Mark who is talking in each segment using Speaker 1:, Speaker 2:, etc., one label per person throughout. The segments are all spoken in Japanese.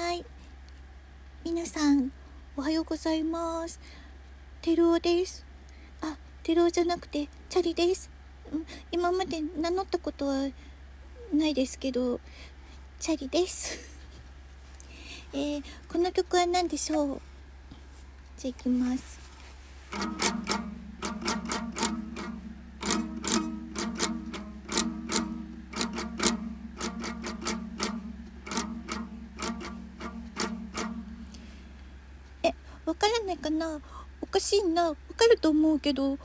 Speaker 1: はい。皆さん、おはようございます。てるおです。あ、てるおじゃなくて、チャリです。今まで名乗ったことはないですけど、チャリです。えー、この曲は何でしょう？じゃあ行きます。わからないかなおかしいな。わかると思うけど、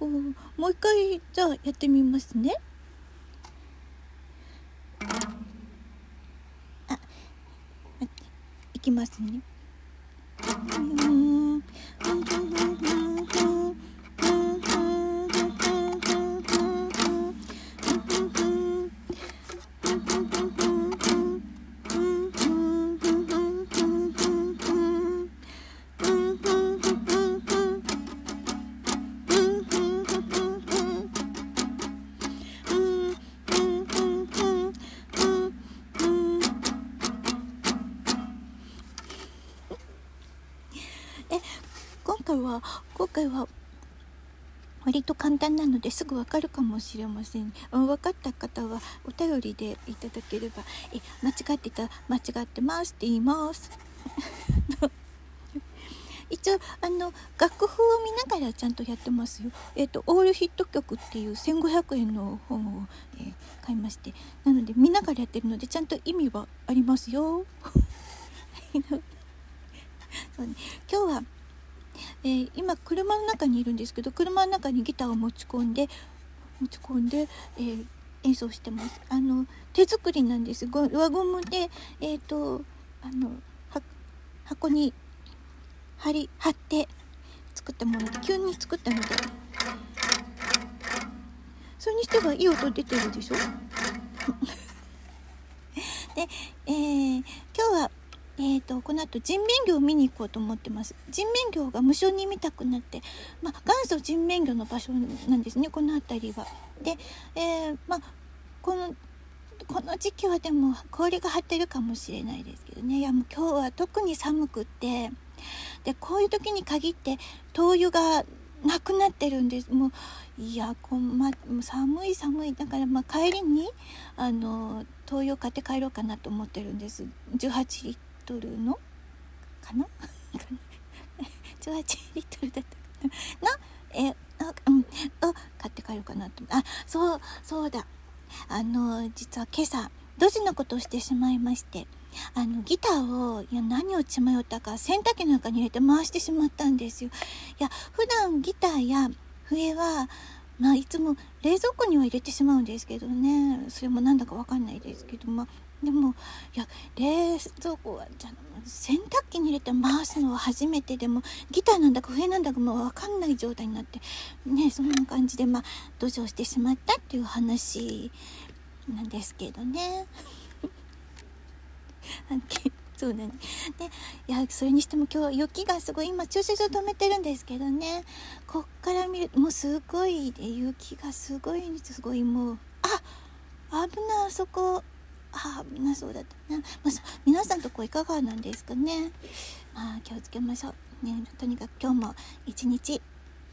Speaker 1: おもう一回、じゃあやってみますね。あ、いきますね。回は今回は割と簡単なのですぐわかるかもしれません。分かった方はお便りでいただければえ間違ってた間違ってますって言います。一応あの楽譜を見ながらちゃんとやってますよ。えっ、とオールヒット曲っていう1500円の本を、えー買いまして。なので見ながらやってるのでちゃんと意味はありますよ。そうね、今日は、えー今車の中にいるんですけど車の中にギターを持ち込んで持ち込んで、えー演奏してます。あの手作りなんです。ご輪ゴムでえっ、とあのは箱に貼り貼って作ったもので急に作ったので。それにしてはいい音出てるでしょ？で、えー今日はえー、とこの後人面魚を見に行こうと思ってます。人面魚が無償に見たくなって、まあ、元祖人面魚の場所なんですねこの辺りは。で、えーまあ、このこの時期はでも氷が張ってるかもしれないですけどね。いやもう今日は特に寒くって。でこういう時に限って灯油がなくなってるんです。もういやこん、ま、もう寒い寒い。だからまあ帰りにあの灯油を買って帰ろうかなと思ってるんです。18リットルの？かな？18リットルだったかな？の？えあうん。を買って帰ろうかなと。あそうそうだ。あの実は今朝ドジのことをしてしまいましてあのギターをいや何を血迷ったか洗濯機なんかに入れて回してしまったんですよ。いや普段ギターや笛はまあいつも冷蔵庫には入れてしまうんですけどねそれもなんだかわかんないですけどまあでもいや冷蔵庫はじゃ洗濯機に入れて回すのは初めてでもギターなんだか笛なんだかもう分かんない状態になってねそんな感じでまあ土壌してしまったっていう話なんですけどね。そうだね。で、いや、それにしても今日は雪がすごい、今駐車場止めてるんですけどね、こっから見る、もうすごい、で雪がすごい、すごいもう、あ危ない、あそこ、あ危なそうだったな。まあ、皆さんとこいかがなんですかね。まあ、気をつけましょう。ね、とにかく今日も一日、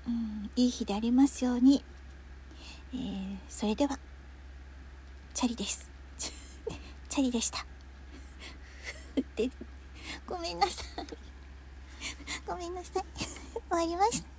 Speaker 1: うん、いい日でありますように。えー、それでは、チャリです。チャリでした。でごめんなさい。ごめんなさい。終わりました。